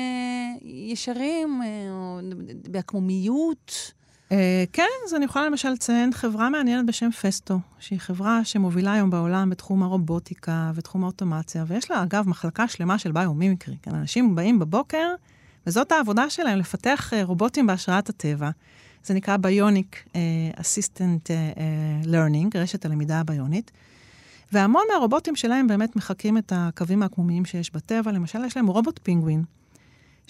ישרים, אה, או בעקמומיות? אה, כן, אז אני יכולה למשל לציין חברה מעניינת בשם Festo, שהיא חברה שמובילה היום בעולם בתחום הרובוטיקה ותחום האוטומציה, ויש לה, אגב, מחלקה שלמה של ביומימיקרי. כן, אנשים באים בבוקר, וזאת העבודה שלהם, לפתח uh, רובוטים בהשראת הטבע. זה נקרא Bionic Assistant Learning, רשת הלמידה הביונית. והמון מהרובוטים שלהם באמת מחקים את הקווים העקמומיים שיש בטבע. למשל, יש להם רובוט פינגווין,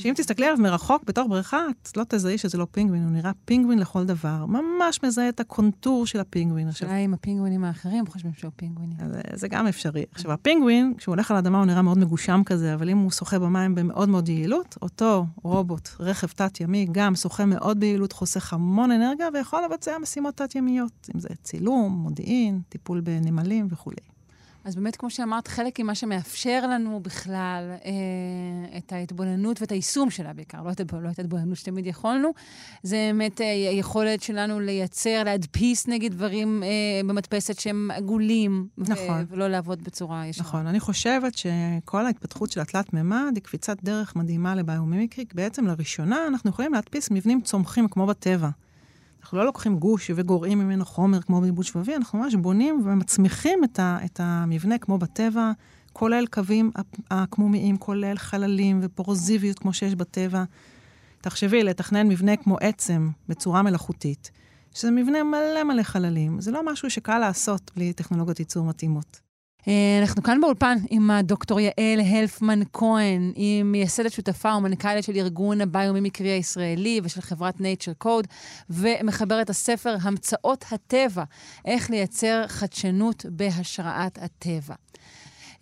שאם תסתכלי עליו מרחוק בתוך בריכה, את לא תזהי שזה לא פינגווין, הוא נראה פינגווין לכל דבר. ממש מזהה את הקונטור של הפינגווין. השאלה אם הפינגווינים האחרים חושבים שהוא פינגווינים. זה, זה גם אפשרי. עכשיו, הפינגווין, כשהוא הולך על האדמה הוא נראה מאוד מגושם כזה, אבל אם הוא שוחה במים במאוד מאוד יעילות, אותו רובוט, רכב תת-ימי, גם שוחה מאוד ביעילות, חוסך המון אנרגיה ויכול לבצע משימות תת-ימיות, אם זה צילום, מודיעין, טיפול בנמלים וכולי. אז באמת, כמו שאמרת, חלק ממה שמאפשר לנו בכלל אה, את ההתבוננות ואת היישום שלה בעיקר, לא את, לא את ההתבוננות שתמיד יכולנו, זה באמת אה, היכולת שלנו לייצר, להדפיס נגיד דברים אה, במדפסת שהם עגולים. נכון. ו- ולא לעבוד בצורה ישרה. נכון. אני חושבת שכל ההתפתחות של התלת-ממד היא קפיצת דרך מדהימה לביומימיקרי. בעצם לראשונה אנחנו יכולים להדפיס מבנים צומחים כמו בטבע. אנחנו לא לוקחים גוש וגורעים ממנו חומר כמו בעיבוד שבבי, אנחנו ממש בונים ומצמיחים את, ה, את המבנה כמו בטבע, כולל קווים עקמומיים, כולל חללים ופורוזיביות כמו שיש בטבע. תחשבי, לתכנן מבנה כמו עצם בצורה מלאכותית, שזה מבנה מלא מלא חללים, זה לא משהו שקל לעשות בלי טכנולוגיות ייצור מתאימות. אה, אנחנו כאן באולפן עם הדוקטור יעל הלפמן כהן, היא מייסדת שותפה ומנכ"לית של ארגון הביומימיקרי הישראלי ושל חברת Nature Code, ומחברת הספר המצאות הטבע, איך לייצר חדשנות בהשראת הטבע.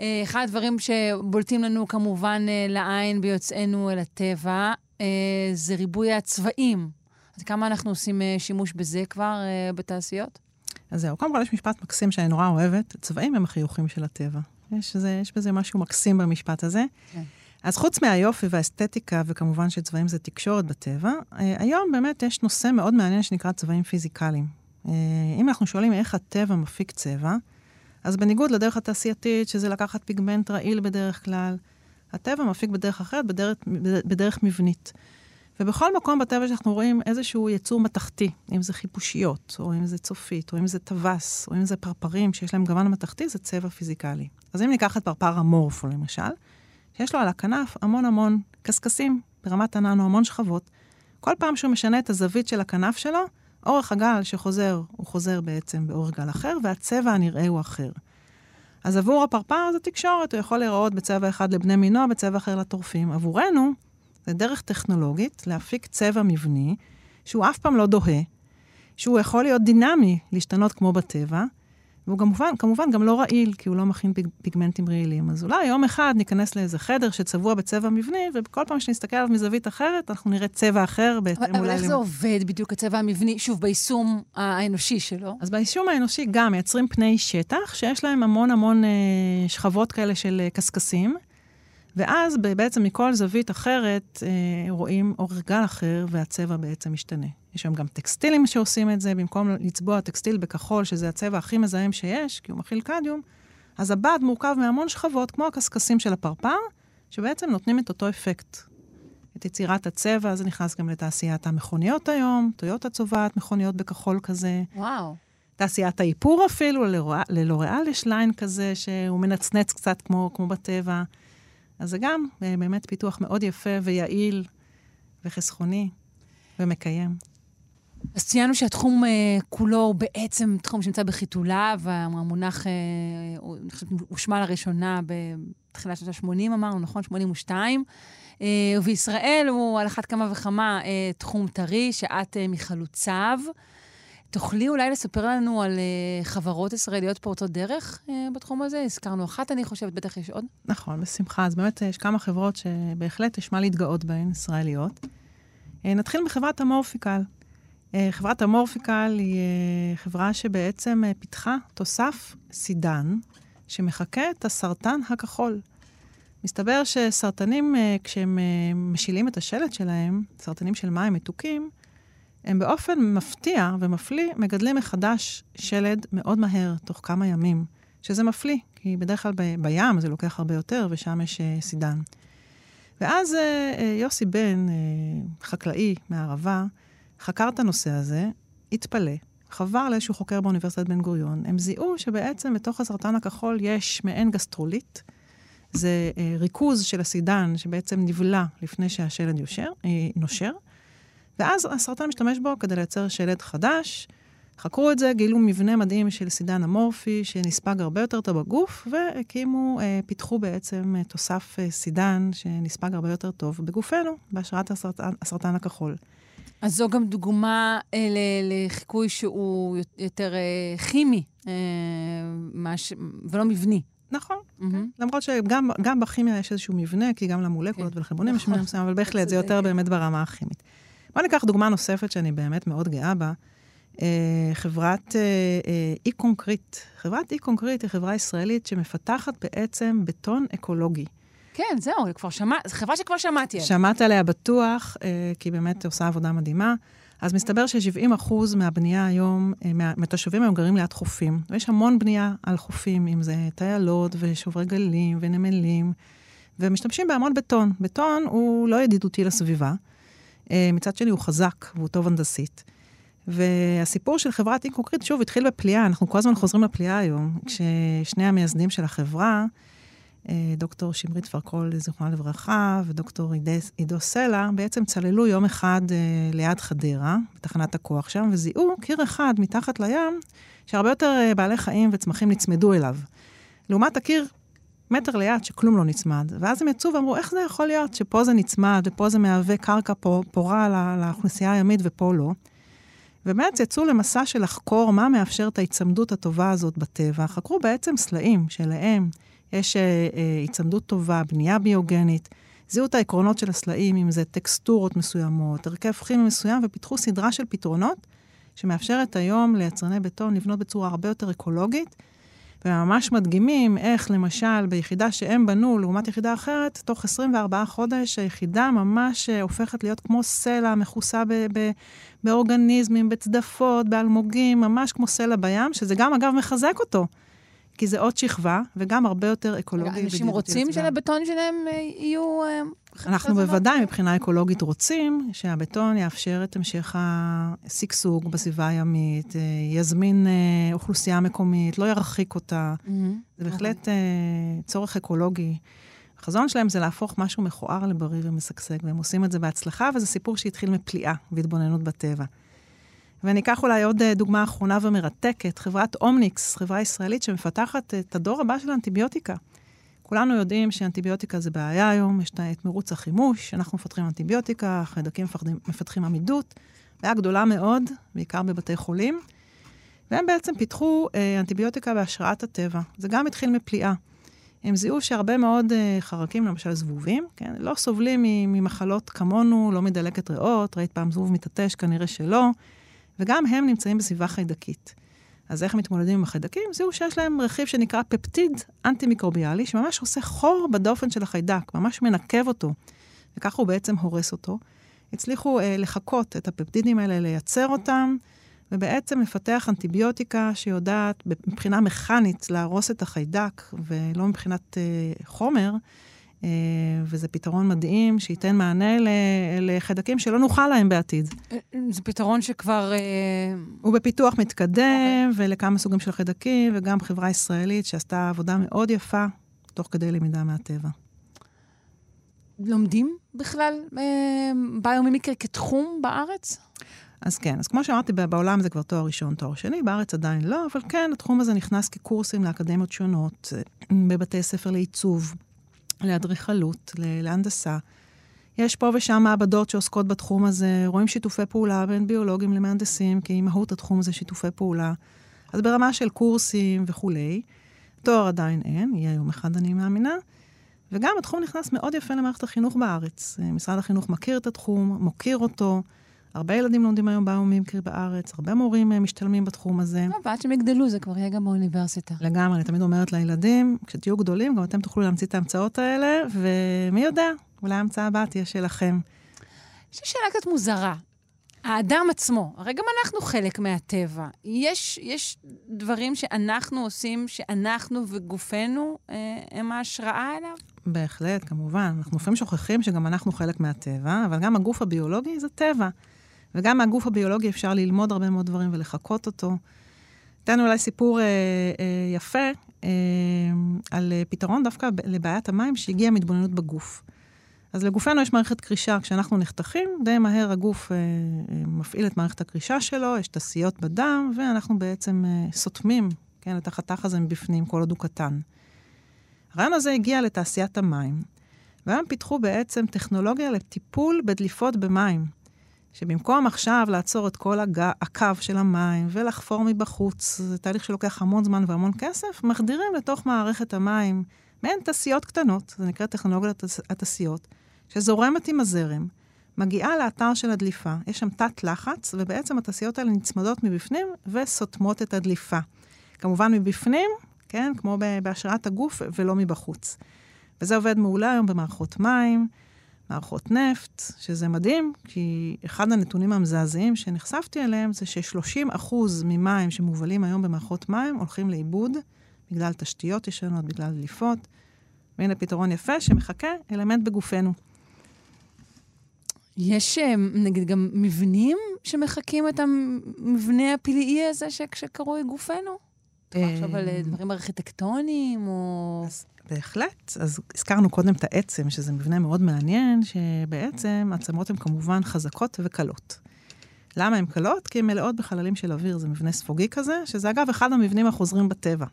אה, אחד הדברים שבולטים לנו כמובן אה, לעין ביוצאנו אל הטבע, זה ריבוי הצבעים. אז כמה אנחנו עושים שימוש בזה כבר בתעשיות? אז זהו, קודם כל יש משפט מקסים שאני נורא אוהבת, צבעים הם החיוכים של הטבע. יש, זה, יש בזה משהו מקסים במשפט הזה. כן. אז חוץ מהיופי והאסתטיקה, וכמובן שצבעים זה תקשורת בטבע, אה, היום באמת יש נושא מאוד מעניין שנקרא צבעים פיזיקליים. אה, אם אנחנו שואלים איך הטבע מפיק צבע, אז בניגוד לדרך התעשייתית, שזה לקחת פיגמנט רעיל בדרך כלל, הטבע מפיק בדרך אחרת, בדרך, בדרך מבנית. ובכל מקום בטבע שאנחנו רואים איזשהו יצור מתכתי, אם זה חיפושיות, או אם זה צופית, או אם זה טווס, או אם זה פרפרים שיש להם גוון מתכתי, זה צבע פיזיקלי. אז אם ניקח את פרפר המורפו למשל, שיש לו על הכנף המון המון קשקשים ברמת הננו, המון שכבות, כל פעם שהוא משנה את הזווית של הכנף שלו, אורך הגל שחוזר, הוא חוזר בעצם באורך גל אחר, והצבע הנראה הוא אחר. אז עבור הפרפר זו תקשורת, הוא יכול להיראות בצבע אחד לבני מינו, בצבע אחר לטורפים. עבורנו, זה דרך טכנולוגית להפיק צבע מבני, שהוא אף פעם לא דוהה, שהוא יכול להיות דינמי, להשתנות כמו בטבע, והוא כמובן, כמובן גם לא רעיל, כי הוא לא מכין פיג, פיגמנטים רעילים. אז אולי יום אחד ניכנס לאיזה חדר שצבוע בצבע מבני, וכל פעם שנסתכל עליו מזווית אחרת, אנחנו נראה צבע אחר בהתאם אולי... אבל איך. זה עובד בדיוק, הצבע המבני, שוב, ביישום האנושי שלו? אז ביישום האנושי גם מייצרים פני שטח, שיש להם המון המון אה, שכבות כאלה של אה, קשקשים. ואז בעצם מכל זווית אחרת אה, רואים אורך גל אחר, והצבע בעצם משתנה. יש שם גם טקסטילים שעושים את זה, במקום לצבוע טקסטיל בכחול, שזה הצבע הכי מזהם שיש, כי הוא מכיל קדיום, אז הבד מורכב מהמון שכבות, כמו הקשקשים של הפרפר, שבעצם נותנים את אותו אפקט. את יצירת הצבע, זה נכנס גם לתעשיית המכוניות היום, טויוטה צובעת מכוניות בכחול כזה. וואו. תעשיית האיפור אפילו, ללוריאל יש ליין כזה שהוא מנצנץ קצת כמו, כמו בטבע. אז זה גם אה, באמת פיתוח מאוד יפה ויעיל וחסכוני ומקיים. אז ציינו שהתחום uh, כולו הוא בעצם תחום שנמצא בחיתולה, והמונח uh, הושמע לראשונה בתחילת שנות ה-80, אמרנו, נכון? 82. Uh, ובישראל הוא על אחת כמה וכמה uh, תחום טרי, שאת uh, מחלוציו. תוכלי אולי לספר לנו על uh, חברות ישראליות פורצות דרך uh, בתחום הזה? הזכרנו אחת, אני חושבת, בטח יש עוד. נכון, בשמחה. אז באמת יש כמה חברות שבהחלט יש מה להתגאות בהן, ישראליות. נתחיל מחברת המורפיקל. Uh, חברת המורפיקל היא חברה שבעצם פיתחה תוסף סידן, שמחקה את הסרטן הכחול. מסתבר שסרטנים, כשהם משילים את השלד שלהם, סרטנים של מים מתוקים, הם באופן מפתיע ומפליא מגדלים מחדש שלד מאוד מהר, תוך כמה ימים, שזה מפליא, כי בדרך כלל ב- בים זה לוקח הרבה יותר, ושם יש uh, סידן. ואז uh, יוסי בן, uh, חקלאי מהערבה, חקר את הנושא הזה, התפלא, חבר לאיזשהו חוקר באוניברסיטת בן גוריון, הם זיהו שבעצם בתוך הסרטן הכחול יש מעין גסטרוליט, זה uh, ריכוז של הסידן שבעצם נבלע לפני שהשלד יושר, נושר, ואז הסרטן משתמש בו כדי לייצר שלד חדש, חקרו את זה, גילו מבנה מדהים של סידן אמורפי, שנספג הרבה יותר טוב בגוף, והקימו, אה, פיתחו בעצם אה, תוסף אה, סידן שנספג הרבה יותר טוב בגופנו, בהשראת הסרטן, הסרטן הכחול. אז זו גם דוגמה אה, לחיקוי שהוא יותר אה, כימי, אה, מש... ולא מבני. נכון, mm-hmm. למרות שגם בכימיה יש איזשהו מבנה, כי גם למולקולות. כן. ולחלבונים יש מבנה נכון. מסוים, אבל בהחלט זה יותר באמת ברמה הכימית. בואו ניקח דוגמה נוספת שאני באמת מאוד גאה בה. אה, חברת ECOncrete. אה, אה, חברת ECOncrete היא חברה ישראלית שמפתחת בעצם בטון אקולוגי. כן, זהו, כבר שמע... זו חברה שכבר שמעתי עליה. שמעת עליה בטוח, כי היא באמת עושה עבודה מדהימה. אז מסתבר ש-70% מהבנייה היום, מהתושבים היום גרים ליד חופים. ויש המון בנייה על חופים, אם זה טיילות ושוברי גלים ונמלים, ומשתמשים בהמון בטון. בטון הוא לא ידידותי לסביבה. מצד שני, הוא חזק והוא טוב הנדסית. והסיפור של חברת אינקוקריט, שוב, התחיל בפליאה, אנחנו כל הזמן חוזרים לפליאה היום, כששני המייסדים של החברה, אה, דוקטור שמרית פרקול, זיכרונה לברכה, ודוקטור עידו סלע, בעצם צללו יום אחד אה, ליד חדרה, בתחנת הכוח שם, וזיהו קיר אחד מתחת לים, שהרבה יותר אה, בעלי חיים וצמחים נצמדו אליו. לעומת הקיר מטר ליד שכלום לא נצמד. ואז הם יצאו ואמרו, איך זה יכול להיות שפה זה נצמד, ופה זה מהווה קרקע פורה לאוכלוסייה הימית ופה לא? ובאמת יצאו למסע של לחקור מה מאפשר את ההיצמדות הטובה הזאת בטבע. חקרו בעצם סלעים שלהם יש אה, אה, היצמדות טובה, בנייה ביוגנית. זיהו את העקרונות של הסלעים, אם זה טקסטורות מסוימות, הרכב כימי מסוים, ופיתחו סדרה של פתרונות שמאפשרת היום ליצרני בטון לבנות בצורה הרבה יותר אקולוגית, וממש מדגימים איך, למשל, ביחידה שהם בנו לעומת יחידה אחרת, תוך 24 חודש היחידה ממש אה, הופכת להיות כמו סלע מכוסה ב- ב- באורגניזמים, בצדפות, באלמוגים, ממש כמו סלע בים, שזה גם, אגב, מחזק אותו. כי זה עוד שכבה, וגם הרבה יותר אקולוגי. אנשים רוצים שלבטון שלהם אה, יהיו... אה, אנחנו בוודאי, מבחינה אקולוגית, רוצים שהבטון יאפשר את המשך השגשוג בסביבה הימית, אה, יזמין אוכלוסייה מקומית, לא ירחיק אותה. Mm-hmm. זה בהחלט. אוקיי. צורך אקולוגי. החזון שלהם זה להפוך משהו מכוער לבריא ומשגשג, והם עושים את זה בהצלחה, וזה סיפור שהתחיל מפליאה והתבוננות בטבע. ואני אקח אולי עוד אה, דוגמה אחרונה ומרתקת, חברת אומניקס, חברה ישראלית שמפתחת את הדור הבא של האנטיביוטיקה. כולנו יודעים שאנטיביוטיקה זה בעיה היום, יש את מרוץ החימוש, אנחנו מפתחים אנטיביוטיקה, חיידקים מפתחים, מפתחים עמידות, בעיה גדולה מאוד, בעיקר בבתי חולים. והם בעצם פיתחו אה, אנטיביוטיקה בהשראת הטבע. זה גם התחיל מפליאה. הם זיהו שהרבה מאוד אה, חרקים, למשל זבובים, כן, לא סובלים ממחלות כמונו, לא מדלקת ריאות, ראית פעם זבוב מתעטש? כנראה שלא. וגם הם נמצאים בסביבה חיידקית. אז איך מתמודדים עם החיידקים? זהו שיש להם רכיב שנקרא פפטיד אנטי-מיקרוביאלי, שממש עושה חור בדופן של החיידק, ממש מנקב אותו, וככה הוא בעצם הורס אותו. הצליחו אה, לחקות את הפפטידים האלה, לייצר אותם, ובעצם לפתח אנטיביוטיקה שיודעת מבחינה מכנית להרוס את החיידק, ולא מבחינת אה, חומר, וזה פתרון מדהים שייתן מענה לחיידקים שלא נוכל להם בעתיד. זה פתרון שכבר... אה, הוא בפיתוח מתקדם, okay. ולכמה סוגים של חיידקים, וגם חברה ישראלית שעשתה עבודה מאוד יפה, תוך כדי למידה מהטבע. לומדים בכלל אה, ביומימיקרי כתחום בארץ? אז כן, אז כמו שאמרתי, בעולם זה כבר תואר ראשון, תואר שני, בארץ עדיין לא, אבל כן, התחום הזה נכנס כקורסים לאקדמיות שונות, בבתי ספר לעיצוב, לאדריכלות, להנדסה. יש פה ושם מעבדות שעוסקות בתחום הזה, רואים שיתופי פעולה בין ביולוגים למהנדסים, כי מהות התחום זה שיתופי פעולה. אז ברמה של קורסים וכולי. תואר עדיין אין, יהיה יום אחד אני מאמינה. וגם התחום נכנס מאוד יפה למערכת החינוך בארץ. משרד החינוך מכיר את התחום, מוקיר אותו. הרבה ילדים לומדים היום ביומימקרי בארץ, הרבה מורים אה, משתלמים בתחום הזה. לא, ועד שהם יגדלו זה כבר יהיה גם באוניברסיטה. לגמרי, אני תמיד אומרת לילדים, כשתהיו גדולים, גם אתם תוכלו להמציא את ההמצאות האלה, ומי יודע, אולי ההמצאה הבאה תהיה שלכם. יש לי שאלה קצת מוזרה. האדם עצמו, הרי גם אנחנו חלק מהטבע. יש, יש דברים שאנחנו עושים, שאנחנו וגופנו אה, הם ההשראה אליו? בהחלט, כמובן. אנחנו לפעמים שוכחים שגם אנחנו חלק מהטבע, אבל גם הגוף הביולוגי זה טבע. וגם מהגוף הביולוגי אפשר ללמוד הרבה מאוד דברים ולחקות אותו. אתן אולי סיפור אה, אה, יפה אה, על פתרון דווקא לבעיית המים שהגיע מהתבוננות בגוף. אז לגופנו יש מערכת קרישה. כשאנחנו נחתכים, די מהר הגוף אה, אה, מפעיל את מערכת הקרישה שלו, יש תסיות בדם, ואנחנו בעצם אה, סותמים, כן, את החתך הזה מבפנים, כל עוד הוא קטן. הרעיון הזה הגיע לתעשיית המים, והיום פיתחו בעצם טכנולוגיה לטיפול בדליפות במים. שבמקום עכשיו לעצור את כל הג... הקו של המים ולחפור מבחוץ, זה תהליך שלוקח המון זמן והמון כסף, מחדירים לתוך מערכת המים מעין תעשיות קטנות, זה נקרא טכנולוגיית התעשיות, שזורמת עם הזרם, מגיעה לאתר של הדליפה, יש שם תת לחץ, ובעצם התעשיות האלה נצמדות מבפנים וסותמות את הדליפה. כמובן מבפנים, כן, כמו בהשראת הגוף, ולא מבחוץ. וזה עובד מעולה היום במערכות מים, מערכות נפט, שזה מדהים, כי אחד הנתונים המזעזעים שנחשפתי אליהם זה ש-30% ממים שמובלים היום במערכות מים הולכים לאיבוד בגלל תשתיות ישנות, בגלל דליפות. והנה פתרון יפה שמחכה אלמנט בגופנו. יש אה, נגיד גם מבנים שמחקים את המבנה הפלאי הזה שקרוי גופנו? אתה יכול לחשוב על אה, דברים ארכיטקטוניים או... בהחלט. אז הזכרנו קודם את העצם, שזה מבנה מאוד מעניין, שבעצם עצמות הן כמובן חזקות וקלות. למה הן קלות? כי הן מלאות בחללים של אוויר, זה מבנה ספוגי כזה, שזה אגב אחד המבנים החוזרים בטבע.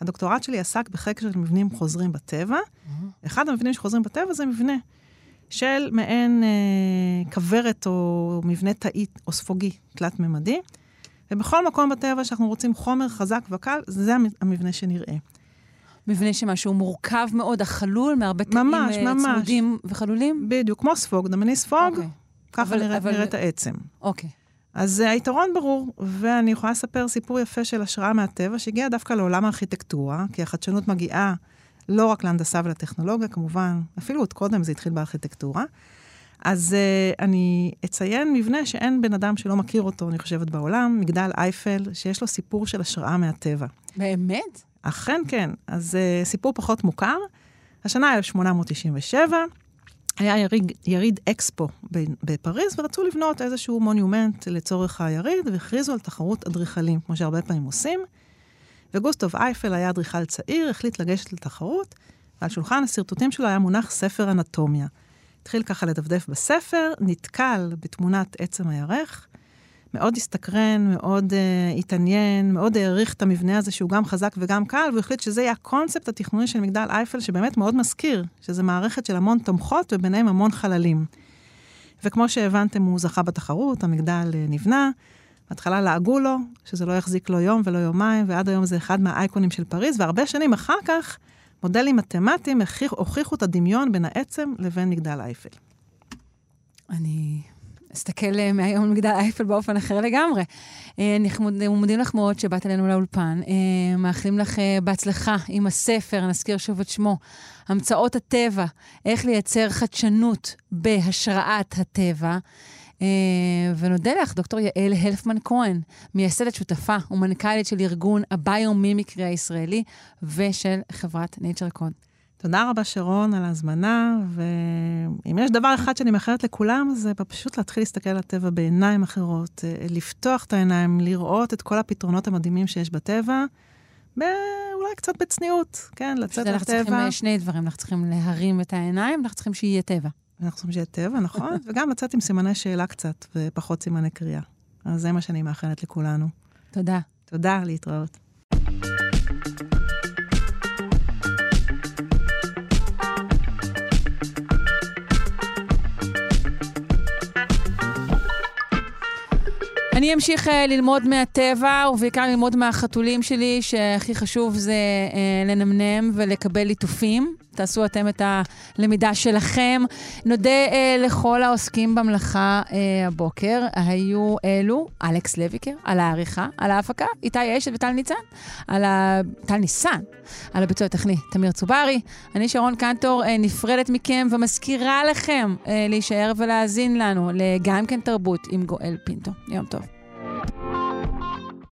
הדוקטורט שלי עסק בחקר של מבנים חוזרים בטבע. Mm-hmm. אחד המבנים שחוזרים בטבע זה מבנה של מעין אה, כוורת או מבנה תאית או ספוגי תלת-ממדי. ובכל מקום בטבע שאנחנו רוצים חומר חזק וקל, זה המבנה שנראה. מבנה שמשהו מורכב מאוד, החלול, מהרבה תאים ממש, ממש. צמודים וחלולים? בדיוק, כמו ספוג, דמייני ספוג, okay. אוקיי. ככה נראית אבל... נראית העצם. אוקיי. Okay. אז uh, היתרון ברור, ואני יכולה לספר סיפור יפה של השראה מהטבע, שהגיע דווקא לעולם הארכיטקטורה, כי החדשנות מגיעה לא רק להנדסה ולטכנולוגיה, כמובן, אפילו עוד קודם זה התחיל בארכיטקטורה. אז uh, אני אציין מבנה שאין בן אדם שלא מכיר אותו, אני חושבת, בעולם, מגדל אייפל, שיש לו סיפור של השראה מהטבע. באמת? אכן כן. אז uh, סיפור פחות מוכר. השנה 1897, היה יריד, יריד אקספו בפריז, ורצו לבנות איזשהו מונומנט לצורך היריד, והכריזו על תחרות אדריכלים, כמו שהרבה פעמים עושים. וגוסטוב אייפל היה אדריכל צעיר, החליט לגשת לתחרות, ועל שולחן השרטוטים שלו היה מונח ספר אנטומיה. התחיל ככה לדפדף בספר, נתקל בתמונת עצם הירך, מאוד הסתקרן, מאוד uh, התעניין, מאוד העריך את המבנה הזה שהוא גם חזק וגם קל, והוא החליט שזה יהיה הקונספט התכנוני של מגדל אייפל, שבאמת מאוד מזכיר, שזה מערכת של המון תומכות וביניהם המון חללים. וכמו שהבנתם, הוא זכה בתחרות, המגדל uh, נבנה. בהתחלה לעגו לו, שזה לא יחזיק לו יום ולא יומיים, ועד היום זה אחד מהאייקונים של פריז, והרבה שנים אחר כך, מודלים מתמטיים הוכיחו את הדמיון בין העצם לבין מגדל אייפל. אני אסתכל אה, מהיום מגדל אייפל באופן אחר לגמרי. אה, אנחנו מודים לך מאוד שבאת אלינו לאולפן. אה, מאחלים לך בהצלחה עם הספר, נזכיר שוב את שמו, המצאות הטבע, איך לייצר חדשנות בהשראת הטבע. ונודה לך, דוקטור יעל הלפמן כהן, מייסדת שותפה ומנכ"לית של ארגון הביומימיקרי הישראלי ושל חברת Nature Code. תודה רבה, שרון, על ההזמנה, ואם יש דבר אחד שאני מאחלת לכולם, זה פשוט להתחיל להסתכל על הטבע בעיניים אחרות, אה, לפתוח את העיניים, לראות את כל הפתרונות המדהימים שיש בטבע, אולי קצת בצניעות, כן, לצאת לטבע. אנחנו צריכים אה, שני דברים, אנחנו צריכים להרים את העיניים, אנחנו צריכים שיהיה טבע. אנחנו צריכים שיהיה טבע, נכון, וגם לצאת עם סימני שאלה קצת, ופחות סימני קריאה. אז זה מה שאני מאחלת לכולנו. תודה. תודה, להתראות. אני אמשיך uh, ללמוד מהטבע, ובעיקר ללמוד מהחתולים שלי, שהכי חשוב זה uh, לנמנם ולקבל ליטופים. תעשו אתם את הלמידה שלכם. נודה uh, לכל העוסקים במלאכה uh, הבוקר. היו אלו, אלכס לויקר, על העריכה, על ההפקה, איתי אשת וטל ניצן, על ה... טל ניסן, על הביצוע הטכני, תמיר צוברי. אני שרון קנטור, uh, נפרדת מכם ומזכירה לכם uh, להישאר ולהאזין לנו לגם כן תרבות עם גואל פינטו. יום טוב. Bye.